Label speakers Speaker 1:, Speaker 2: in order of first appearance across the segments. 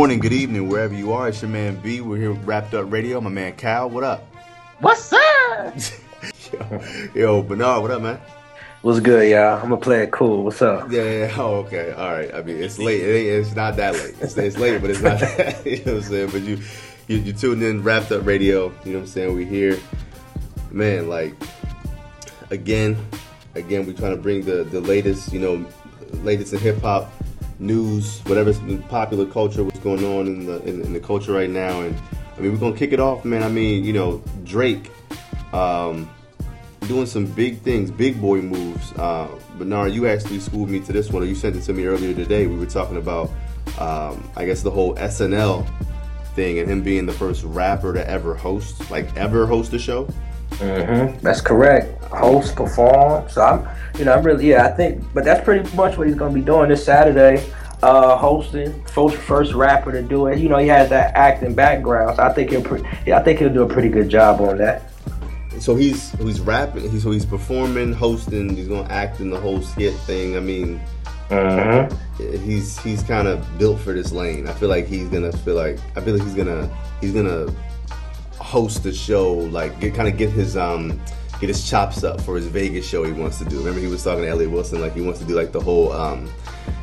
Speaker 1: Good morning, good evening, wherever you are. It's your man B. We're here with Rap'd Up Radio. My man Cal, what up?
Speaker 2: What's up?
Speaker 1: yo, yo, Bernard, what up, man?
Speaker 2: What's good, y'all? I'm gonna play it cool. What's up?
Speaker 1: Yeah, yeah. Oh, okay. All right. I mean, it's late. It it's not that late. It's, it's late, but it's not. That, you know what I'm saying? But you, you, you tuned in, Rap'd Up Radio. You know what I'm saying? We here, man. Like, again, again, we trying to bring the the latest, you know, latest in hip hop news, whatever's popular culture, what's going on in the in, in, the culture right now. And I mean, we're gonna kick it off, man. I mean, you know, Drake. Um, doing some big things, big boy moves. Uh, Bernard, you actually schooled me to this one, or you sent it to me earlier today. We were talking about, um, I guess, the whole SNL thing and him being the first rapper to ever host, like ever host a show.
Speaker 2: Mm-hmm. That's correct. Host, perform. So I'm, you know, I'm really, yeah, I think, but that's pretty much what he's going to be doing this Saturday. Uh, hosting, first first rapper to do it. You know, he has that acting background, so I think he'll, pre- yeah, I think he'll do a pretty good job on that
Speaker 1: so he's he's rapping. He's so he's performing, hosting. He's gonna act in the whole skit thing. I mean, uh-huh. he's he's kind of built for this lane. I feel like he's gonna feel like I feel like he's gonna he's gonna host the show. Like get kind of get his um get his chops up for his Vegas show he wants to do. Remember he was talking to Elliott Wilson like he wants to do like the whole um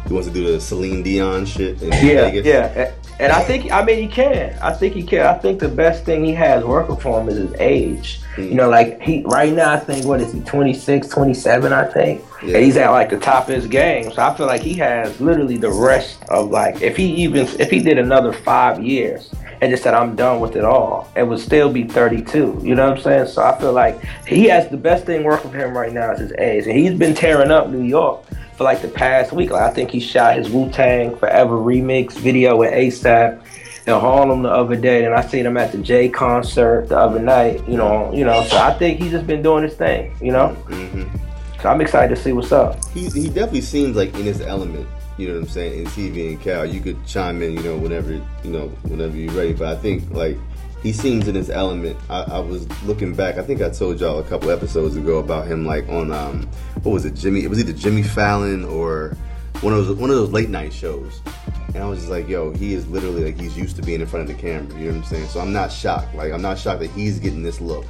Speaker 1: he wants to do the Celine Dion shit in
Speaker 2: yeah,
Speaker 1: Vegas.
Speaker 2: Yeah, and I think I mean he can. I think he can. I think the best thing he has working for him is his age. Mm. You know, like he right now I think what is he 26, 27 I think. Yeah. And he's at like the top of his game. So I feel like he has literally the rest of like if he even if he did another 5 years and just said I'm done with it all, and would still be 32. You know what I'm saying? So I feel like he has the best thing working for him right now is his age. And he's been tearing up New York for like the past week. Like I think he shot his Wu Tang Forever remix video with ASAP in Harlem the other day, and I seen him at the J concert the other night. You know, you know. So I think he's just been doing his thing. You know. Mm-hmm. So I'm excited to see what's up.
Speaker 1: He he definitely seems like in his element. You know what I'm saying? In TV and Cal, you could chime in. You know, whenever you know whenever you're ready. But I think like he seems in his element. I, I, was looking back. I think I told y'all a couple episodes ago about him, like on um, what was it, Jimmy? It was either Jimmy Fallon or one of those one of those late night shows. And I was just like, yo, he is literally like he's used to being in front of the camera. You know what I'm saying? So I'm not shocked. Like I'm not shocked that he's getting this look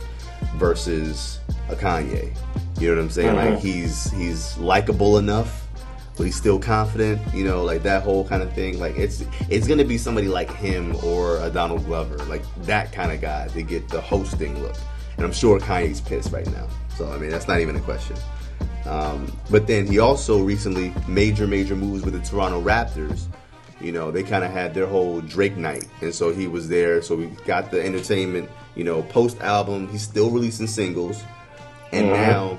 Speaker 1: versus a Kanye. You know what I'm saying? Mm-hmm. Like he's he's likable enough but he's still confident, you know, like that whole kind of thing. Like it's it's gonna be somebody like him or a Donald Glover, like that kind of guy to get the hosting look. And I'm sure Kanye's pissed right now. So I mean that's not even a question. Um, but then he also recently major major moves with the Toronto Raptors. You know, they kind of had their whole Drake night, and so he was there. So we got the entertainment. You know, post album, he's still releasing singles, and mm-hmm. now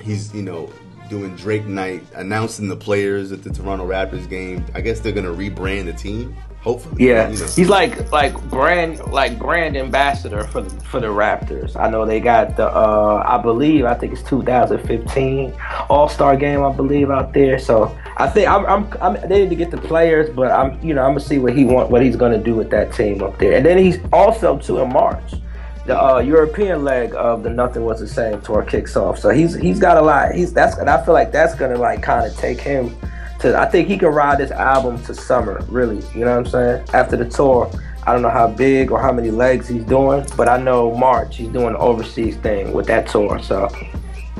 Speaker 1: he's you know doing Drake Night, announcing the players at the Toronto Raptors game. I guess they're gonna rebrand the team. Hopefully,
Speaker 2: yeah. You know. He's like like brand like brand ambassador for the for the Raptors. I know they got the uh I believe I think it's 2015 All Star game I believe out there. So I think I'm, I'm, I'm they need to get the players, but I'm you know I'm gonna see what he want what he's gonna do with that team up there. And then he's also too in March the uh, European leg of the Nothing Was the Same tour kicks off. So he's he's got a lot. He's that's and I feel like that's gonna like kind of take him to. I think he can ride this album to summer. Really, you know what I'm saying? After the tour, I don't know how big or how many legs he's doing, but I know March he's doing an overseas thing with that tour. So.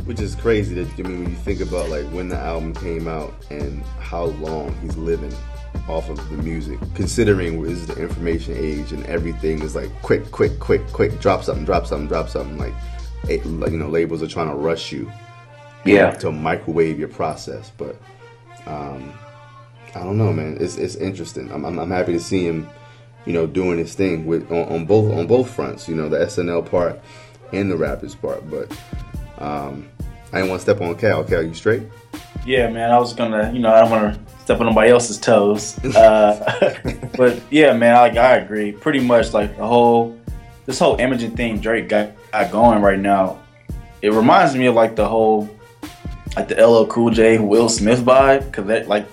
Speaker 1: Which is crazy that I mean when you think about like when the album came out and how long he's living off of the music, considering this is the information age and everything is like quick, quick, quick, quick, drop something, drop something, drop something. Like, you know, labels are trying to rush you,
Speaker 2: yeah,
Speaker 1: to microwave your process. But um, I don't know, man. It's it's interesting. I'm, I'm, I'm happy to see him, you know, doing his thing with on, on, both on both fronts. You know, the SNL part and the rappers part. But um, I didn't want to step on Cal. Cal, you straight?
Speaker 3: Yeah, man. I was gonna, you know, I don't want to step on nobody else's toes. Uh, but yeah, man, I, I agree. Pretty much like the whole this whole imaging thing Drake got, got going right now. It reminds me of like the whole like the LL Cool J Will Smith vibe because that like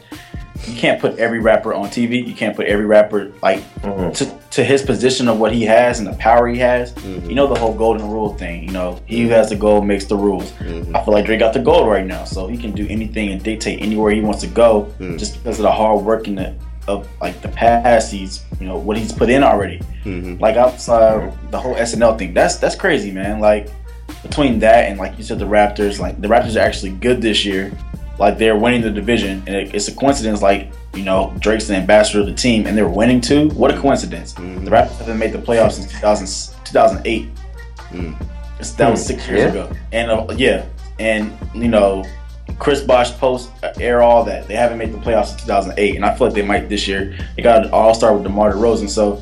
Speaker 3: you can't put every rapper on TV. You can't put every rapper like mm-hmm. to, to his position of what he has and the power he has. Mm-hmm. You know the whole golden rule thing. You know he who has the gold makes the rules. Mm-hmm. I feel like Drake got the gold right now, so he can do anything and dictate anywhere he wants to go, mm. just because of the hard work and the of like the past he's you know what he's put in already. Mm-hmm. Like outside the whole SNL thing, that's that's crazy, man. Like between that and like you said, the Raptors, like the Raptors are actually good this year. Like they're winning the division, and it, it's a coincidence. Like you know, Drake's the ambassador of the team, and they're winning too. What a coincidence! Mm-hmm. The Raptors haven't made the playoffs since 2000, 2008. Mm. That was six years yeah. ago, and uh, yeah, and you know, Chris Bosh post uh, air all that. They haven't made the playoffs in 2008, and I feel like they might this year. They got an All Star with DeMar DeRozan, so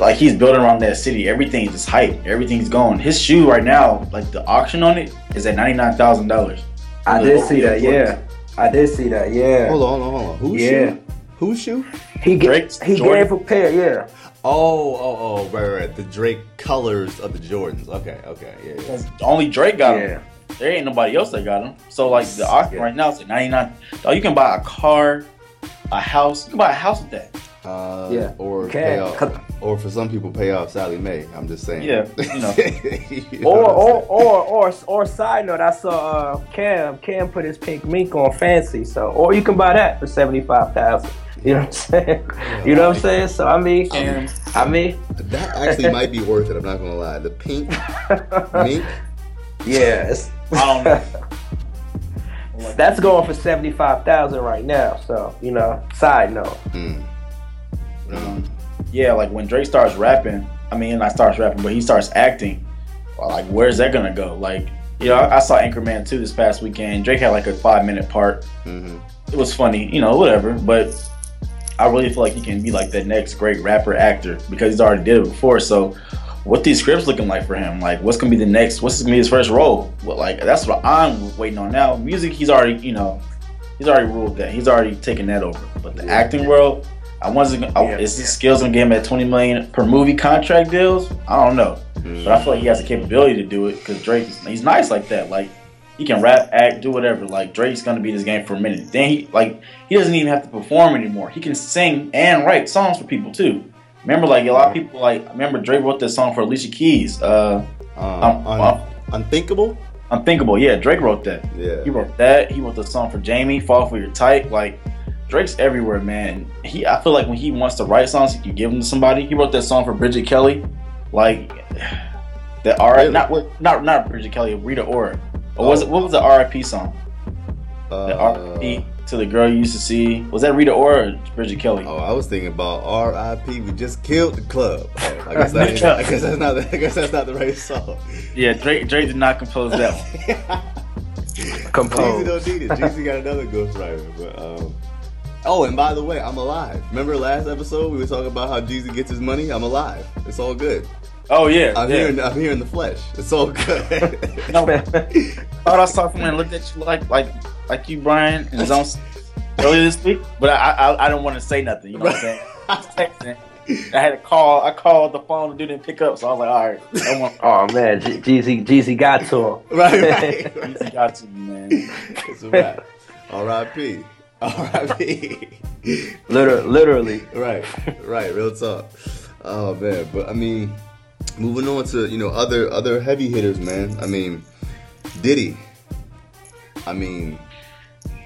Speaker 3: like he's building around that city. Everything's just hype. Everything's going. His shoe right now, like the auction on it, is at ninety nine thousand dollars.
Speaker 2: I did see that. Yeah, I did see that. Yeah.
Speaker 1: Hold on, hold on, hold on. Who's yeah. shoe? Whose shoe?
Speaker 2: He Drake's he Jordan? gave a pair. Yeah.
Speaker 1: Oh, oh, oh, right, right. The Drake colors of the Jordans. Okay, okay, yeah. yeah.
Speaker 3: Only Drake got yeah. them. There ain't nobody else that got them. So like the auction yeah. right now is at ninety nine. Oh, you can buy a car, a house. You can buy a house with that.
Speaker 1: Uh, yeah. Or pay off, or for some people, pay off Sallie Mae. I'm just saying.
Speaker 3: Yeah. You know.
Speaker 2: you know or, or, or or or side note, I saw uh, Cam. Cam put his pink mink on fancy. So, or you can buy that for seventy five thousand. You know what I'm saying? Yeah, you know what I'm saying? So I mean, Cam, I mean,
Speaker 1: that actually might be worth it. I'm not gonna lie. The pink mink.
Speaker 2: Yeah. I don't know. That's going for seventy five thousand right now. So you know, side note. Mm.
Speaker 3: Um, yeah, like when Drake starts rapping, I mean, not starts rapping, but he starts acting. Like, where's that gonna go? Like, you know, I, I saw Anchorman 2 this past weekend. Drake had like a five minute part. Mm-hmm. It was funny, you know, whatever. But I really feel like he can be like the next great rapper actor because he's already did it before. So, what these scripts looking like for him? Like, what's gonna be the next? What's gonna be his first role? Well, like, that's what I'm waiting on now. Music, he's already, you know, he's already ruled that. He's already taken that over. But the acting world, I wonder, yeah, is his skills gonna get him at 20 million per movie contract deals? I don't know, mm-hmm. but I feel like he has the capability to do it because Drake, he's nice like that. Like he can rap, act, do whatever. Like Drake's gonna be this game for a minute. Then he like he doesn't even have to perform anymore. He can sing and write songs for people too. Remember, like a lot of people like remember Drake wrote this song for Alicia Keys. Uh,
Speaker 1: um, un- unthinkable.
Speaker 3: Unthinkable. Yeah, Drake wrote that. Yeah, he wrote that. He wrote the song for Jamie, "Fall for Your Type." Like Drake's everywhere, man. He, I feel like when he wants to write songs, he can give them to somebody. He wrote that song for Bridget Kelly, like that. R. Really? Not not not Bridget Kelly, Rita Ora. Or was it what was the R.I.P. song? Uh, the R.I.P. to the girl you used to see. Was that Rita Ora or Bridget Kelly?
Speaker 1: Oh, I was thinking about R.I.P. We just killed the club. I guess, that, I guess that's not. I guess that's not the right song.
Speaker 3: Yeah, Drake. Drake did not compose that one.
Speaker 1: compose. Jeezy don't need it. Jeezy got another ghostwriter, but um. Oh, and by the way, I'm alive. Remember last episode we were talking about how Jeezy gets his money? I'm alive. It's all good.
Speaker 3: Oh yeah,
Speaker 1: I'm
Speaker 3: yeah.
Speaker 1: here. In, I'm here in the flesh. It's all good.
Speaker 3: no, thought I saw someone looked at you like like like you, Brian, in his own earlier this week. But I I, I don't want to say nothing. You know what I'm saying? I was texting. I had a call. I called the phone. The dude didn't pick up, so I was like, "All right." I
Speaker 2: want- oh man, Jeezy, Jeezy got to
Speaker 1: him. Right, right.
Speaker 3: Jeezy got to me, man.
Speaker 1: It's a wrap. R.I.P. R.I.P.
Speaker 2: Literally, literally.
Speaker 1: Right, right. Real talk. Oh man, but I mean, moving on to you know other other heavy hitters, man. I mean, Diddy. I mean,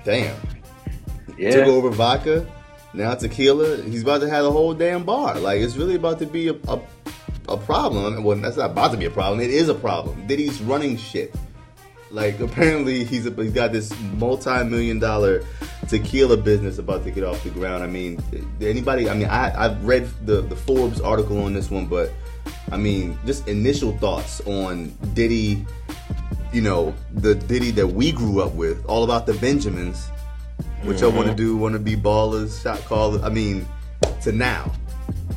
Speaker 1: damn. Yeah. Took over vodka. Now tequila. He's about to have a whole damn bar. Like it's really about to be a, a, a problem. I mean, well, that's not about to be a problem. It is a problem. Diddy's running shit. Like apparently he's a, he's got this multi-million dollar tequila business about to get off the ground. I mean, anybody? I mean, I I've read the the Forbes article on this one, but I mean, just initial thoughts on Diddy. You know, the Diddy that we grew up with, all about the Benjamins. What y'all want to mm-hmm. do? Want to be ballers, shot callers? I mean, to now,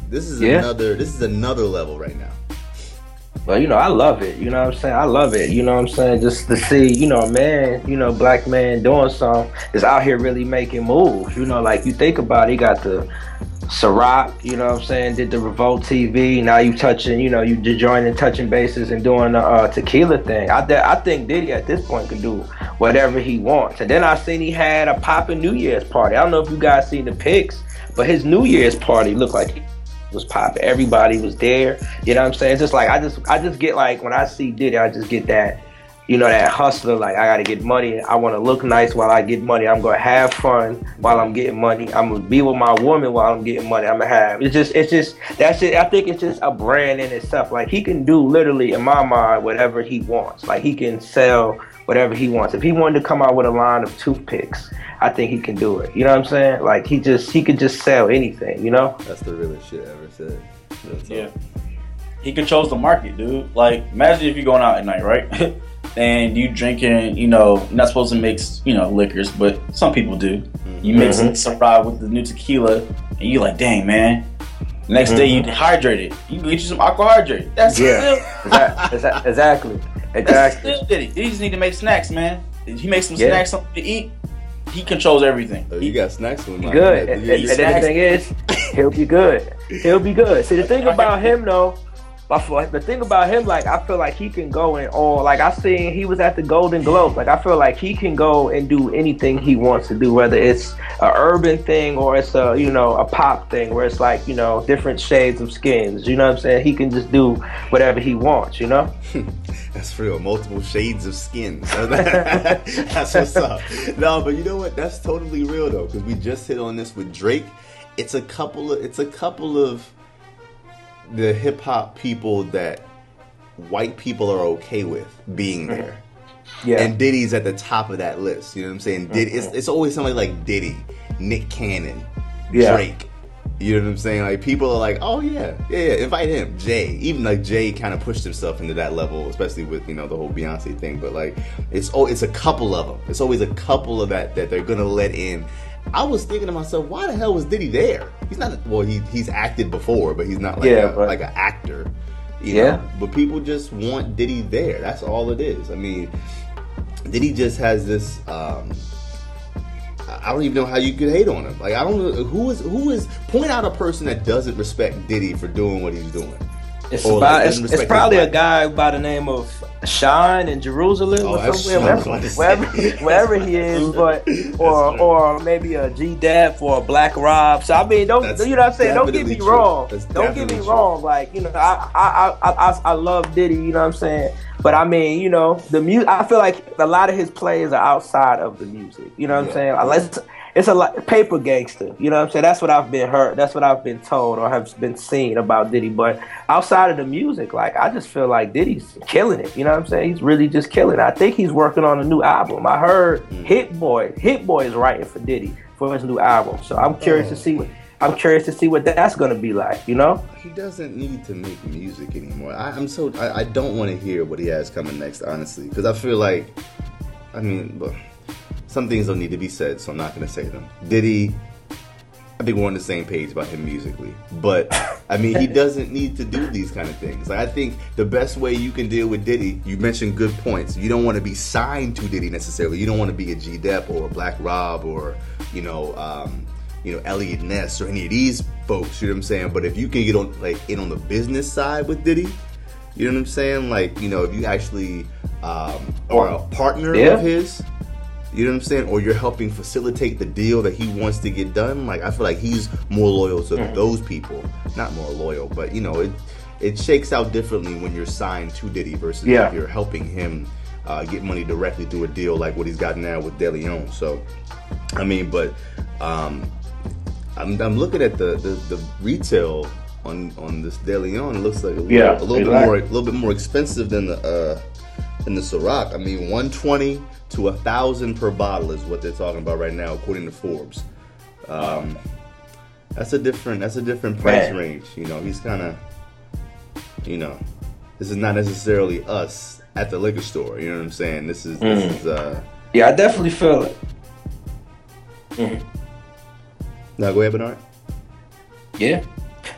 Speaker 1: this is yeah. another. This is another level right now.
Speaker 2: But you know, I love it. You know what I'm saying? I love it. You know what I'm saying? Just to see, you know, man, you know, black man doing something is out here really making moves. You know, like you think about it, he got the Ciroc, you know what I'm saying, did the Revolt TV. Now you touching, you know, you joining touching bases and doing the uh, tequila thing. I, I think Diddy at this point could do whatever he wants. And then I seen he had a popping New Year's party. I don't know if you guys seen the pics, but his New Year's party looked like was popping. Everybody was there. You know what I'm saying? It's just like I just I just get like when I see Diddy, I just get that you know, that hustler, like I gotta get money. I wanna look nice while I get money. I'm gonna have fun while I'm getting money. I'm gonna be with my woman while I'm getting money. I'm gonna have it's just it's just that's it. I think it's just a brand in itself. Like he can do literally in my mind whatever he wants. Like he can sell whatever he wants. If he wanted to come out with a line of toothpicks, I think he can do it. You know what I'm saying? Like he just he could just sell anything, you know?
Speaker 1: That's the realest shit ever said. That's
Speaker 3: yeah. All. He controls the market, dude. Like imagine if you're going out at night, right? and you drinking, you know, you're not supposed to mix, you know, liquors, but some people do. Mm-hmm. You mix mm-hmm. some rye with the new tequila, and you like, dang man. Next mm-hmm. day you dehydrated. You get you some AQUAhydrate. That's
Speaker 2: yeah, still exactly, exactly.
Speaker 3: That's still Diddy. He just need to make snacks, man. He makes some yeah. snacks, something to eat. He controls everything.
Speaker 1: Oh, you got snacks with
Speaker 2: me. Good. And, and, and the thing is, he'll be good. He'll be good. See, the thing about him though but the thing about him, like I feel like he can go and all like I seen he was at the Golden Globes. Like I feel like he can go and do anything he wants to do, whether it's a urban thing or it's a you know a pop thing where it's like you know different shades of skins. You know what I'm saying? He can just do whatever he wants. You know.
Speaker 1: That's real. Multiple shades of skins. That's what's up. No, but you know what? That's totally real though, because we just hit on this with Drake. It's a couple of it's a couple of the hip hop people that white people are okay with being mm-hmm. there. Yeah. And Diddy's at the top of that list. You know what I'm saying? Diddy, it's, mm-hmm. it's always somebody like Diddy, Nick Cannon, yeah. Drake. You know what I'm saying? Like people are like, oh yeah, yeah, yeah, invite him. Jay, even like Jay, kind of pushed himself into that level, especially with you know the whole Beyonce thing. But like, it's oh, it's a couple of them. It's always a couple of that that they're gonna let in I was thinking to myself, why the hell was Diddy there? He's not well, he he's acted before, but he's not like yeah, a, but, like an actor. yeah. Know? But people just want Diddy there. That's all it is. I mean, Diddy just has this um I don't even know how you could hate on him. Like I don't know who is who is point out a person that doesn't respect Diddy for doing what he's doing.
Speaker 2: It's, about, it's, it's probably a guy by the name of Shyne in Jerusalem oh, or somewhere, wherever, wherever, wherever, he is, but or or maybe a G Dep or a Black Rob. So I mean, don't that's you know what I'm saying? Don't get me true. wrong. That's don't get me true. wrong. Like you know, I, I I I I love Diddy. You know what I'm saying? But I mean, you know, the music. I feel like a lot of his plays are outside of the music. You know what yeah. I'm saying? Unless it's a lot paper gangster. You know what I'm saying? That's what I've been heard. That's what I've been told or have been seen about Diddy. But outside of the music, like I just feel like Diddy's killing it. You know what I'm saying? He's really just killing it. I think he's working on a new album. I heard mm. Hit Boy, Hit Boy is writing for Diddy for his new album. So I'm curious oh. to see what I'm curious to see what that's gonna be like. You know?
Speaker 1: He doesn't need to make music anymore. I, am so I, I don't want to hear what he has coming next, honestly, because I feel like, I mean, but some things don't need to be said, so I'm not going to say them. Diddy, I think we're on the same page about him musically, but I mean, he doesn't need to do these kind of things. Like, I think the best way you can deal with Diddy, you mentioned good points. You don't want to be signed to Diddy necessarily. You don't want to be a G Dep or a Black Rob or you know, um, you know, Eliot Ness or any of these folks. You know what I'm saying? But if you can get on like in on the business side with Diddy, you know what I'm saying? Like, you know, if you actually um, are a partner yeah. of his you know what I'm saying? Or you're helping facilitate the deal that he wants to get done. Like I feel like he's more loyal to mm. those people. Not more loyal, but you know, it it shakes out differently when you're signed to Diddy versus yeah. if you're helping him uh, get money directly through a deal like what he's got now with DeLeon. So, I mean, but um, I'm, I'm looking at the, the, the retail on on this DeLeon. It looks like a little, yeah, a little exactly. bit more a little bit more expensive than the uh, the Ciroc. I mean, 120 to a thousand per bottle is what they're talking about right now, according to Forbes. Um, that's a different that's a different price Man. range. You know, he's kind of, you know, this is not necessarily us at the liquor store. You know what I'm saying? This is this mm. is. uh
Speaker 2: Yeah, I definitely feel it.
Speaker 1: Mm. Now go ahead, Bernard.
Speaker 2: Yeah.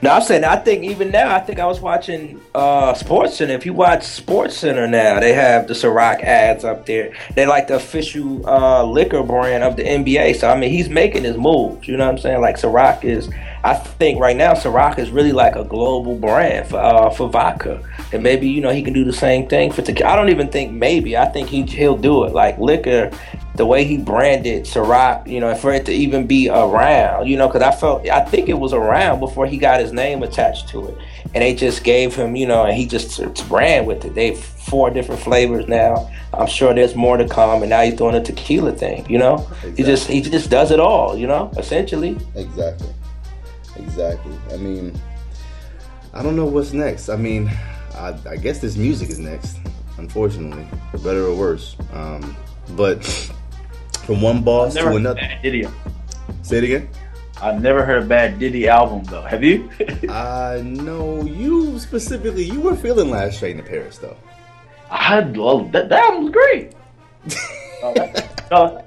Speaker 2: No, I'm saying I think even now, I think I was watching uh Sports Center. If you watch Sports Center now, they have the Ciroc ads up there. They're like the official uh, liquor brand of the NBA. So I mean, he's making his moves. You know what I'm saying? Like Ciroc is I think right now Ciroc is really like a global brand for uh, for vodka, and maybe you know he can do the same thing for tequila. I don't even think maybe. I think he he'll do it. Like liquor, the way he branded Ciroc, you know, for it to even be around, you know, because I felt I think it was around before he got his name attached to it, and they just gave him, you know, and he just ran with it. They've four different flavors now. I'm sure there's more to come, and now he's doing a tequila thing. You know, exactly. he just he just does it all. You know, essentially.
Speaker 1: Exactly. Exactly. I mean, I don't know what's next. I mean, I, I guess this music is next. Unfortunately, for better or worse. Um, but from one boss to another.
Speaker 3: Diddy.
Speaker 1: Say it again.
Speaker 3: I've never heard a bad Diddy album though. Have you?
Speaker 1: I know you specifically. You were feeling Last Train to Paris though.
Speaker 3: I well, that, that album was great. uh,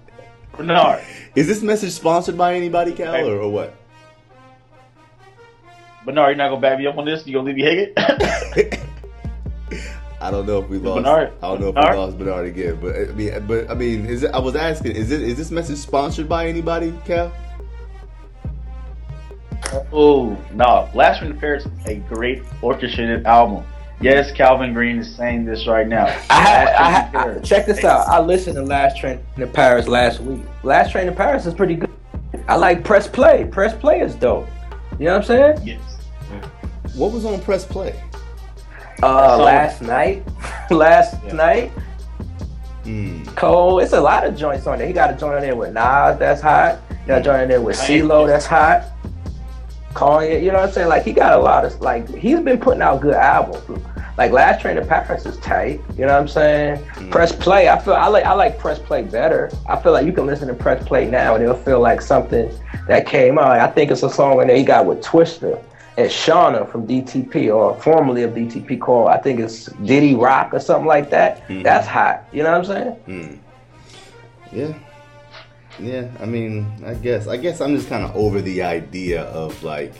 Speaker 3: Bernard.
Speaker 1: Is this message sponsored by anybody, Cal, or, or what?
Speaker 3: Bernard, you're not gonna back me up on this. You gonna leave me hanging?
Speaker 1: I don't know if we lost. Bernard? I don't know if Bernard? we lost Bernard again, but I mean, but I mean, is it, I was asking, is it is this message sponsored by anybody, Cal?
Speaker 3: Oh no, Last Train to Paris is a great orchestrated album. Yes, Calvin Green is saying this right now.
Speaker 2: I, had, I, I, check this out. I listened to Last Train to Paris last week. Last Train to Paris is pretty good. I like Press Play. Press Play is dope. You know what I'm saying?
Speaker 3: Yes.
Speaker 1: What was on Press Play?
Speaker 2: Uh, last night. last yeah. night.
Speaker 1: Mm.
Speaker 2: Cole, it's a lot of joints on there. He got a joint on there with Nas that's hot. He got a joint on there with CeeLo that's hot. Kanye, you know what I'm saying? Like he got a lot of like he's been putting out good albums. Like Last Train to Paris is tight. You know what I'm saying? Mm. Press play. I feel I like I like press play better. I feel like you can listen to press play now and it'll feel like something that came out. I think it's a song that he got with Twista and Shawnna from DTP or formerly of DTP called I think it's Diddy Rock or something like that. Mm-hmm. That's hot. You know what I'm saying?
Speaker 1: Mm. Yeah. Yeah, I mean, I guess I guess I'm just kind of over the idea of like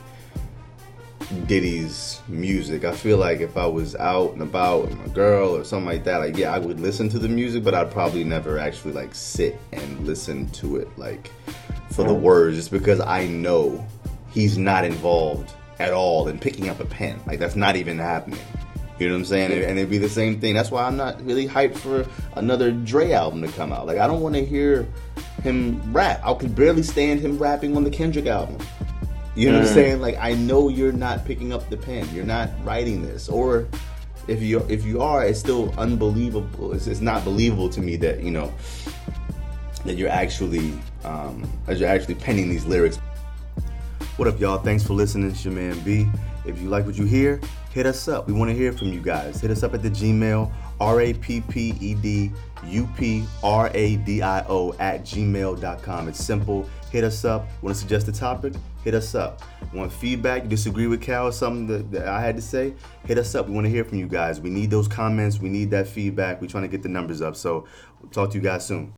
Speaker 1: Diddy's music. I feel like if I was out and about with my girl or something like that, like yeah, I would listen to the music, but I'd probably never actually like sit and listen to it like for the words, just because I know he's not involved at all in picking up a pen. Like that's not even happening. You know what I'm saying? And it'd be the same thing. That's why I'm not really hyped for another Dre album to come out. Like I don't want to hear him rap. I could barely stand him rapping on the Kendrick album. You know mm. what I'm mm. saying? Like I know you're not picking up the pen. You're not writing this. Or if you if you are, it's still unbelievable. It's, it's not believable to me that you know that you're actually um, that you're actually penning these lyrics. What up, y'all? Thanks for listening. It's your man B. If you like what you hear, hit us up. We want to hear from you guys. Hit us up at the Gmail R A P P E D U P R A D I O at gmail.com. It's simple. Hit us up. Want to suggest a topic? Hit us up. Want feedback? Disagree with Cal or something that, that I had to say? Hit us up. We want to hear from you guys. We need those comments. We need that feedback. We're trying to get the numbers up. So we'll talk to you guys soon.